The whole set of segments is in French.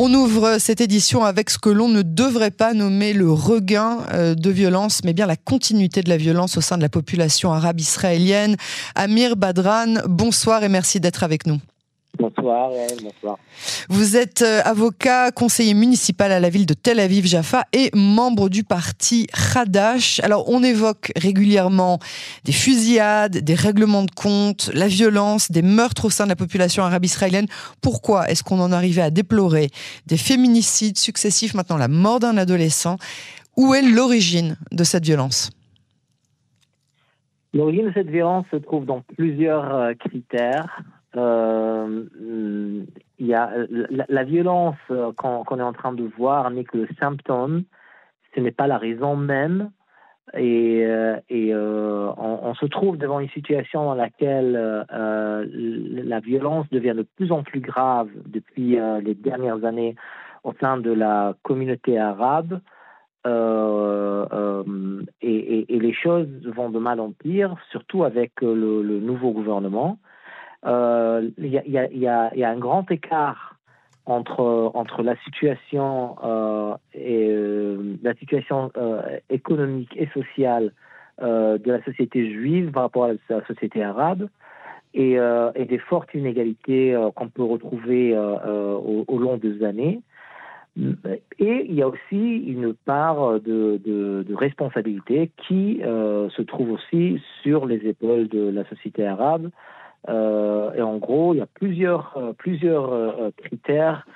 On ouvre cette édition avec ce que l'on ne devrait pas nommer le regain euh, de violence, mais bien la continuité de la violence au sein de la population arabe israélienne. Amir Badran, bonsoir et merci d'être avec nous. Bonsoir, bonsoir. Vous êtes euh, avocat, conseiller municipal à la ville de Tel Aviv-Jaffa et membre du parti Hadash. Alors, on évoque régulièrement des fusillades, des règlements de compte, la violence, des meurtres au sein de la population arabe israélienne. Pourquoi est-ce qu'on en arrivait à déplorer des féminicides successifs, maintenant la mort d'un adolescent? Où est l'origine de cette violence? L'origine de cette violence se trouve dans plusieurs euh, critères. Euh, il y a la, violence euh, qu'on est en train de voir n'est que le symptôme, ce n'est pas la raison même. Et, euh, et on, se trouve devant une situation dans laquelle la violence devient de plus en plus grave depuis les dernières années au sein de la communauté arabe. Et, les choses vont de mal en pire, surtout avec le nouveau gouvernement euh, il y, a, un grand écart entre, la situation, euh, euh, situation économique et sociale de la société juive par rapport à la société arabe. Et, des fortes inégalités qu'on peut retrouver au, long des années. Et il y a aussi une part de responsabilité qui se trouve aussi sur les épaules de la société arabe, euh, et en gros, il y a plusieurs, euh, plusieurs euh, critères,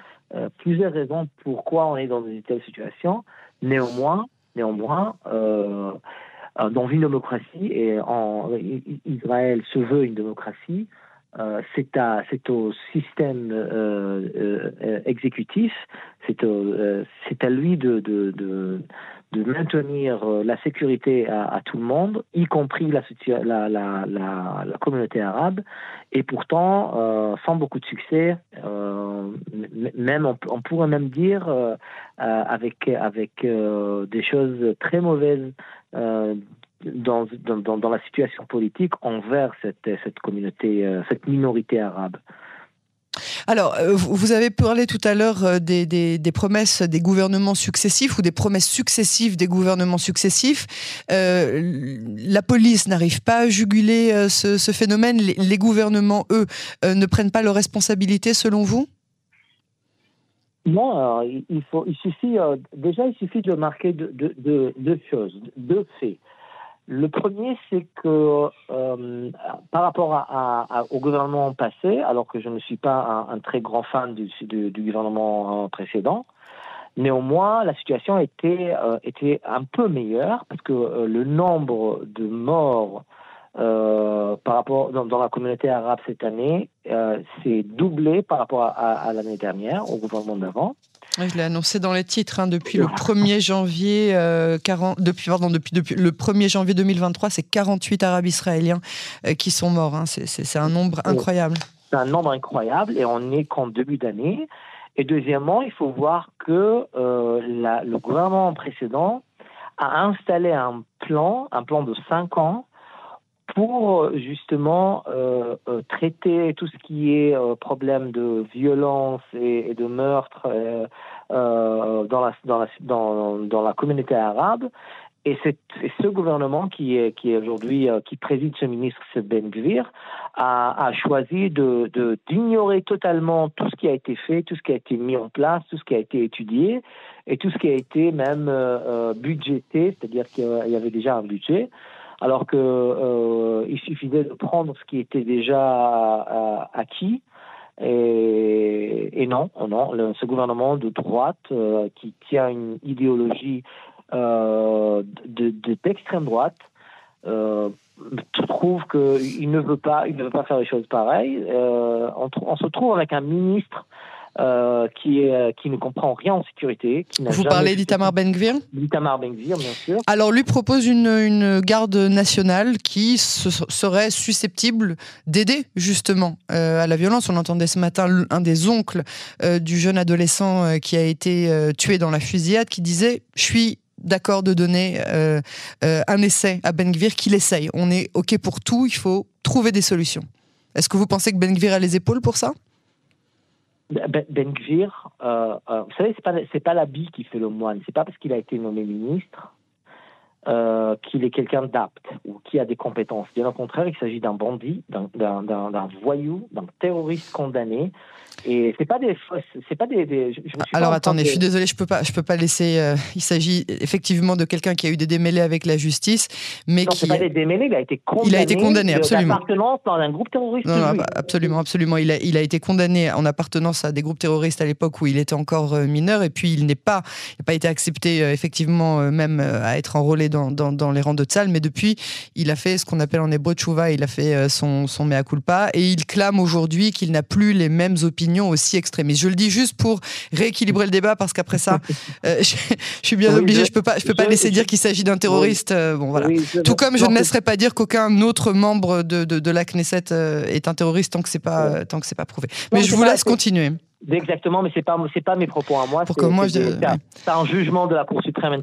plusieurs raisons pourquoi on est dans une telle situation. Néanmoins, néanmoins dans une démocratie, et en, Israël se veut une démocratie, c'est au système exécutif, c'est à lui de, maintenir euh, la sécurité à, tout le monde, y compris la, la, la, la communauté arabe, et pourtant, euh, sans beaucoup de succès, euh, même on, pourrait même dire avec, avec des choses très mauvaises dans, dans, dans, la situation politique envers cette, cette communauté, cette minorité arabe. Alors, euh, vous avez parlé tout à l'heure euh, des, promesses des gouvernements successifs ou des promesses successives des gouvernements successifs. Euh, la police n'arrive pas à juguler ce, phénomène. Les, gouvernements, eux, ne prennent pas leurs responsabilités, selon vous? Non, il, faut, il suffit, déjà, il suffit de marquer deux choses, deux faits. Le premier, c'est que euh, par rapport à, au gouvernement passé, alors que je ne suis pas un, très grand fan du, gouvernement euh, précédent, néanmoins, la situation était, euh, était un peu meilleure parce que le nombre de morts par rapport dans, la communauté arabe cette année s'est doublé par rapport à l'année dernière, au gouvernement d'avant. Je l'ai annoncé dans les titres hein, depuis le 1er janvier, euh, depuis, pardon, depuis, depuis le 1er janvier 2023, c'est 48 Arabes israéliens euh, qui sont morts. Hein. C'est un nombre incroyable. C'est un nombre incroyable et on n'est qu'en début d'année. Et deuxièmement, il faut voir que euh, le gouvernement précédent a installé un plan, un plan de 5 ans pour justement euh, euh, traiter tout ce qui est euh, problème de violence et, de meurtre dans, la, dans, la, dans, la communauté arabe. Et c'est ce gouvernement qui est, qui est aujourd'hui, qui préside ce ministre, Ben Gvir, a, a choisi de, d'ignorer totalement tout ce qui a été fait, tout ce qui a été mis en place, tout ce qui a été étudié et tout ce qui a été même budgété, c'est-à-dire qu'il y avait déjà un budget alors qu'il euh, suffisait de prendre ce qui était déjà euh, acquis. Et, non, non ce gouvernement de droite euh, qui tient une idéologie d'extrême droite trouve qu'il ne veut pas faire les choses pareilles. on, se trouve avec un ministre euh, qui, est, euh, qui ne comprend rien en sécurité. Qui Vous parlez d'Itamar Ben-Gvir D'Itamar Ben-Gvir, bien sûr. Alors, lui propose une, une garde nationale qui serait susceptible d'aider justement euh, à la violence. On entendait ce matin un des oncles du jeune adolescent qui a été tué dans la fusillade qui disait « Je suis d'accord de donner un essai à Ben Gvir, qu'il essaye. On est OK pour tout, il faut trouver des solutions. Est-ce que vous pensez que Ben Gvir a les épaules pour ça? Ben, ben Gvir, euh, euh, vous savez, c'est pas c'est pas qui fait le moine. C'est pas parce qu'il a été nommé ministre euh, qu'il est quelqu'un d'apte ou qui a des compétences. Bien au contraire, il s'agit d'un bandit, d'un voyou, d'un terroriste condamné et c'est pas des c'est pas des. Alors attendez, je suis désolé, je peux pas, je peux pas laisser. Euh, il s'agit effectivement de quelqu'un qui a eu des démêlés avec la justice, mais non, qui. pas des démêlés, il a été condamné. Il a été condamné, absolument. appartenance dans un groupe terroriste. Non, absolument, absolument. Il a, il a été condamné en appartenance à des groupes terroristes à l'époque où il était encore euh, mineur, et puis il n'est pas, il n'a pas été accepté effectivement même à être enrôlé dans, dans, dans les rangs de Tzal, mais depuis, il a fait ce qu'on appelle en hébreu tchouva, il a fait son, son mea culpa, et il clame aujourd'hui qu'il n'a plus les mêmes opinions aussi extrémistes. Je le dis juste pour rééquilibrer le débat parce qu'après ça, euh, je, suis bien obligé, je peux pas, je peux pas laisser dire qu'il s'agit d'un terroriste. Euh, bon voilà. Tout comme je ne laisserai pas dire qu'aucun autre membre de, de, la Knesset euh, est un terroriste tant que c'est pas, tant que pas prouvé. Mais je vous laisse continuer. Exactement, mais c'est pas c'est pas mes propos à moi. C'est un jugement de la Cour suprême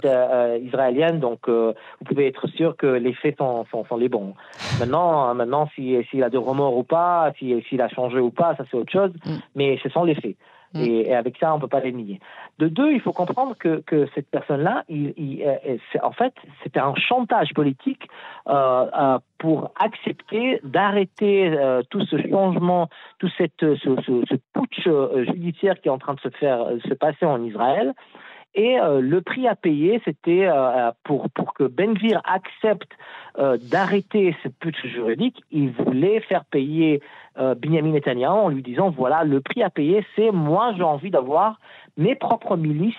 israélienne, donc vous pouvez être sûr que les faits sont, sont, les bons. Maintenant, maintenant, s'il a de remords ou pas, s'il a changé ou pas, ça c'est autre chose. Mm. Mais ce sont les faits. Mm. Et, avec ça, on ne peut pas les nier. De deux, il faut comprendre que, cette personne-là, il, euh, en fait, c'était un chantage politique euh, euh, pour accepter d'arrêter euh, tout ce changement, tout cette, ce, ce, putsch euh, judiciaire qui est en train de se faire se passer en Israël. Et euh, le prix à payer, c'était euh, pour, pour que Benvir accepte euh, d'arrêter ce putsch juridique, il voulait faire payer Benjamin Netanyahu en lui disant voilà, le prix à payer, c'est moi, j'ai envie d'avoir mes propres milices.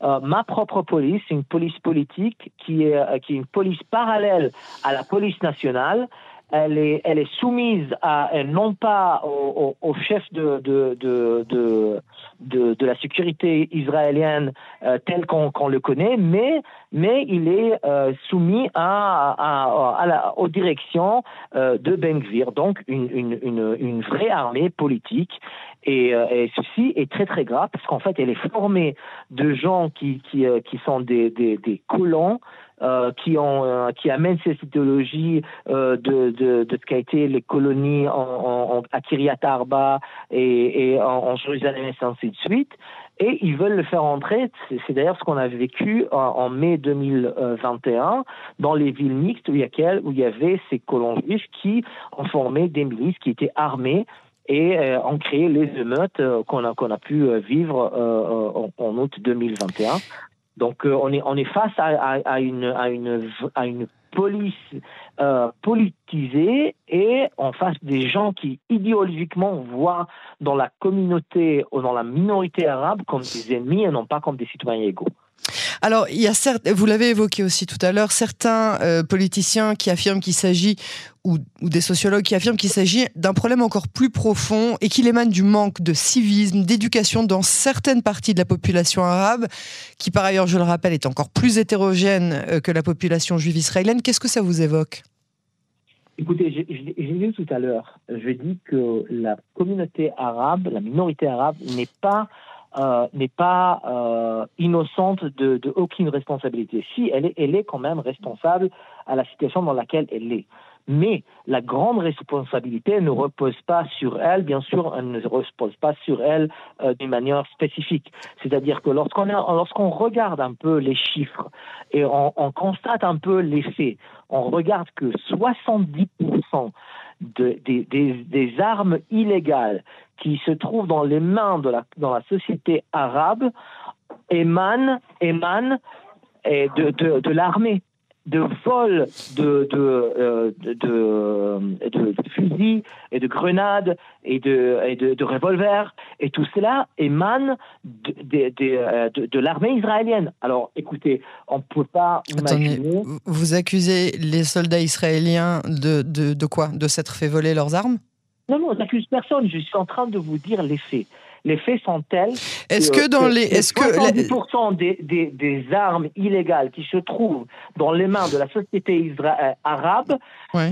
ma propre police, une police politique qui est, qui est une police parallèle à la police nationale, elle est, elle est soumise à, non pas au, au, chef de, de, de, de, de, la sécurité israélienne euh, tel qu'on le connaît, mais, mais il est euh, soumis à, à, à la, aux directions euh, de Ben Gvir, donc une, une, une, une vraie armée politique. Et, et, ceci est très très grave parce qu'en fait, elle est formée de gens qui, qui, qui sont des, des, des colons euh, qui, ont, euh, qui amènent cette idéologie euh, de, de, de, ce qu'a été les colonies en, en, à Kiryat Arba et, et en, en, Jérusalem et ainsi de suite. Et ils veulent le faire entrer, c'est d'ailleurs ce qu'on a vécu en, mai 2021 dans les villes mixtes où il y, avait ces colons juifs qui ont formé des milices qui étaient armées et euh, ont créé les émeutes euh, qu'on a, a pu vivre euh, en, en, août 2021. Donc euh, on, est, face à une police euh, politisée et en face des gens qui idéologiquement voient dans la communauté ou dans la minorité arabe comme des ennemis et non pas comme des citoyens égaux. Alors, il y a certes, vous l'avez évoqué aussi tout à l'heure, certains euh, politiciens qui affirment qu'il s'agit, ou, des sociologues qui affirment qu'il s'agit d'un problème encore plus profond et qu'il émane du manque de civisme, d'éducation dans certaines parties de la population arabe, qui par ailleurs, je le rappelle, est encore plus hétérogène euh, que la population juive israélienne. Qu'est-ce que ça vous évoque? Écoutez, j'ai dit tout à l'heure, je dis que la communauté arabe, la minorité arabe, n'est pas euh, n'est pas euh, innocente de, de, aucune responsabilité. Si elle est, elle est quand même responsable à la situation dans laquelle elle est. Mais la grande responsabilité ne repose pas sur elle, bien sûr, elle ne repose pas sur elle euh, d'une manière spécifique. C'est-à-dire que lorsqu'on lorsqu'on regarde un peu les chiffres et on, on constate un peu les faits, on regarde que 70% de, des, des, des, armes illégales qui se trouvent dans les mains de la, dans la société arabe émanent, émanent de, de, de l'armée de vol de, de, euh, de, de, fusils et de grenades et de, et de, revolvers, et tout cela émane de, euh, de l'armée israélienne. Alors écoutez, on ne peut pas imaginer... Vous accusez les soldats israéliens de, de, quoi? De s'être fait voler leurs armes? Non, non, j'accuse personne, je suis en train de vous dire les faits les faits sont tels. Est-ce que, dans les, est-ce que 70% des, des, des, armes illégales qui se trouvent dans les mains de la société euh, arabe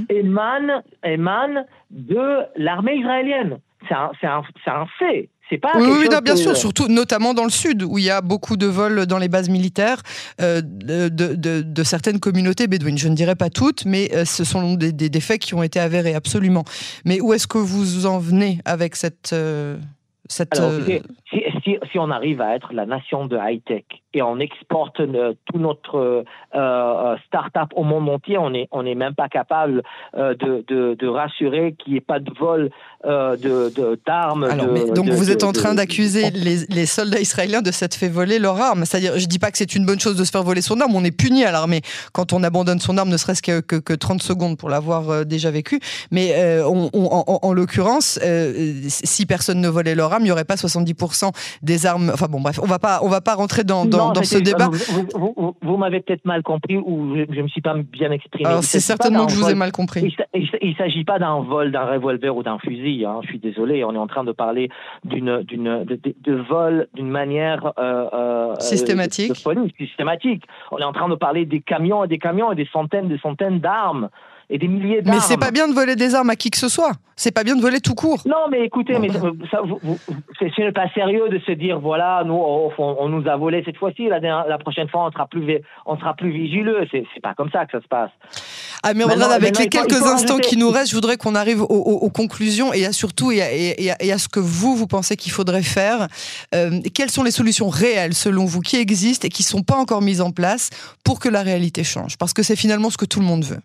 émanent, émanent, de l'armée israélienne C'est un, un, un, fait. Pas oui, oui bien sûr, surtout notamment dans le sud où il y a beaucoup de vols dans les bases militaires euh, de, de, de, certaines communautés bédouines. Je ne dirais pas toutes, mais euh, ce sont des, des, faits qui ont été avérés absolument. Mais où est-ce que vous en venez avec cette cette... si, on arrive à être la nation de high-tech et on exporte tout notre start-up au monde entier, on n'est on est même pas capable de, de, rassurer qu'il n'y ait pas de vol de d'armes. donc vous êtes en train d'accuser les, les, soldats israéliens de s'être fait voler leur arme. C'est-à-dire, je dis pas que c'est une bonne chose de se faire voler son arme, on est puni à l'armée quand on abandonne son arme, ne serait-ce que, que, 30 secondes pour l'avoir déjà vécu. Mais en, l'occurrence, si personne ne volait leur arme, il n'y aurait pas 70% des armes. Enfin bon, bref, on on va pas rentrer dans, dans, ce débat. Vous, m'avez peut-être mal compris ou je ne me suis pas bien exprimé. Alors c'est certainement que je vous ai mal compris. Il ne s'agit pas d'un vol d'un revolver ou d'un fusil. Hein. Je suis désolé, on est en train de parler d'une, d'une, de, vol d'une manière euh, euh, systématique. systématique. On est en train de parler des camions et des camions et des centaines, des centaines d'armes et des milliers d'armes. Mais c'est pas bien de voler des armes à qui que ce soit. C'est pas bien de voler tout court. Non, mais écoutez, mais ça, c'est pas sérieux de se dire voilà, nous on, nous a volé cette fois-ci, la, la, prochaine fois on sera plus on sera plus vigileux. C'est pas comme ça que ça se passe. Ah mais avec les quelques instants qui nous restent, je voudrais qu'on arrive aux, conclusions et à surtout et à, ce que vous vous pensez qu'il faudrait faire. Euh, quelles sont les solutions réelles selon vous qui existent et qui sont pas encore mises en place pour que la réalité change? Parce que c'est finalement ce que tout le monde veut.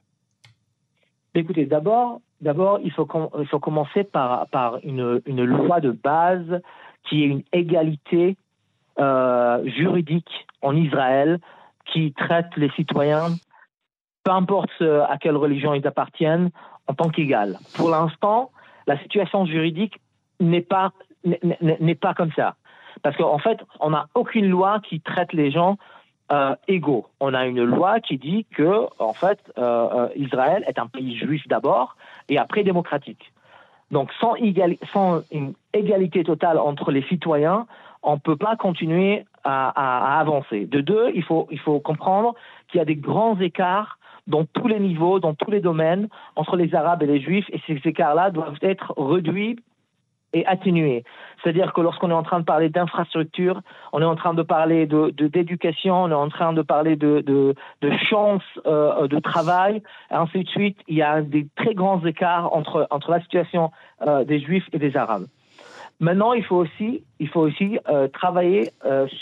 Écoutez, d'abord, il faut, commencer par, une, loi de base qui est une égalité euh, juridique en Israël qui traite les citoyens, peu importe à quelle religion ils appartiennent, en tant qu'égal. Pour l'instant, la situation juridique n'est pas comme ça, parce qu'en fait, on n'a aucune loi qui traite les gens euh, égaux. On a une loi qui dit que, en fait, euh, euh, Israël est un pays juif d'abord et après démocratique. Donc, sans, une égalité totale entre les citoyens, on ne peut pas continuer à, avancer. De deux, il faut, il faut comprendre qu'il y a des grands écarts dans tous les niveaux, dans tous les domaines, entre les Arabes et les Juifs, et ces écarts-là doivent être réduits et atténué. C'est-à-dire que lorsqu'on est en train de parler d'infrastructure, on est en train de parler de, d'éducation, on est en train de parler de, de, de chances euh, de travail, et ainsi de suite, il y a des très grands écarts entre, entre la situation euh, des Juifs et des Arabes. Maintenant, il faut aussi, il faut aussi euh, travailler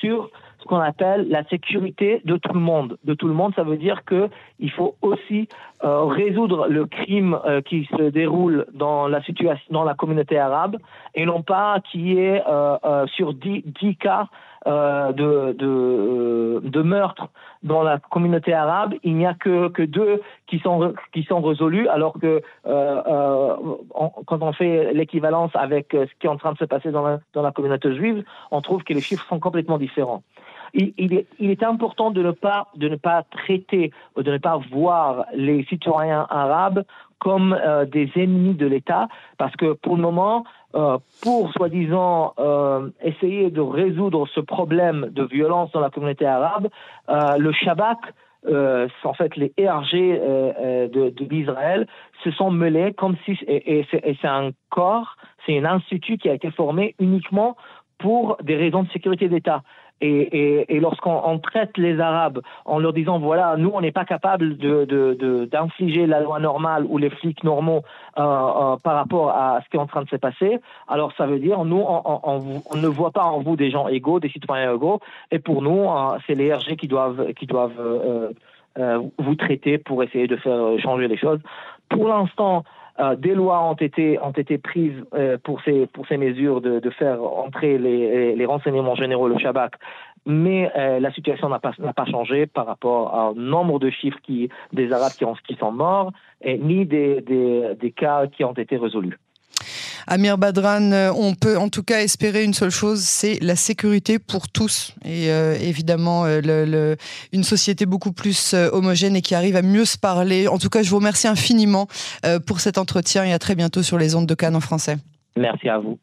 sur ce qu'on appelle la sécurité de tout le monde. De tout le monde, ça veut dire que il faut aussi euh, résoudre le crime euh, qui se déroule dans la situation, dans la communauté arabe, et non pas qui est euh, sur 10, cas de, de, de meurtres dans la communauté arabe, il n'y a que, que deux qui sont, qui sont résolus, alors que quand on fait l'équivalence avec ce qui est en train de se passer dans la, dans la communauté juive, on trouve que les chiffres sont complètement différents il, est, il, est, important de ne pas de ne pas traiter de ne pas voir les citoyens arabes comme euh, des ennemis de l'État, parce que pour le moment, euh, pour soi-disant euh, essayer de résoudre ce problème de violence dans la communauté arabe, le Shabak, en fait les ERG de, de l'Israël, se sont mêlés comme si et, et c'est un corps, c'est un institut qui a été formé uniquement pour des raisons de sécurité d'État. Et, lorsqu'on traite les Arabes en leur disant voilà, nous on n'est pas capable d'infliger la loi normale ou les flics normaux euh, euh, par rapport à ce qui est en train de se passer, alors ça veut dire nous on, ne voit pas en vous des gens égaux, des citoyens égaux, et pour nous euh, c'est les RG qui doivent qui doivent vous traiter pour essayer de faire changer les choses. Pour l'instant, euh, des lois ont été, ont été prises euh, pour, ces, pour ces mesures de, de faire entrer les, les, renseignements généraux, le Shabak, mais euh, la situation n'a pas, pas changé par rapport au nombre de chiffres qui, des Arabes qui, ont, qui sont morts, et, ni des, des, des cas qui ont été résolus. Amir Badran, euh, on peut en tout cas espérer une seule chose, c'est la sécurité pour tous. Et euh, évidemment, euh, une société beaucoup plus homogène et qui arrive à mieux se parler. En tout cas, je vous remercie infiniment pour cet entretien et à très bientôt sur les ondes de Cannes en français. Merci à vous.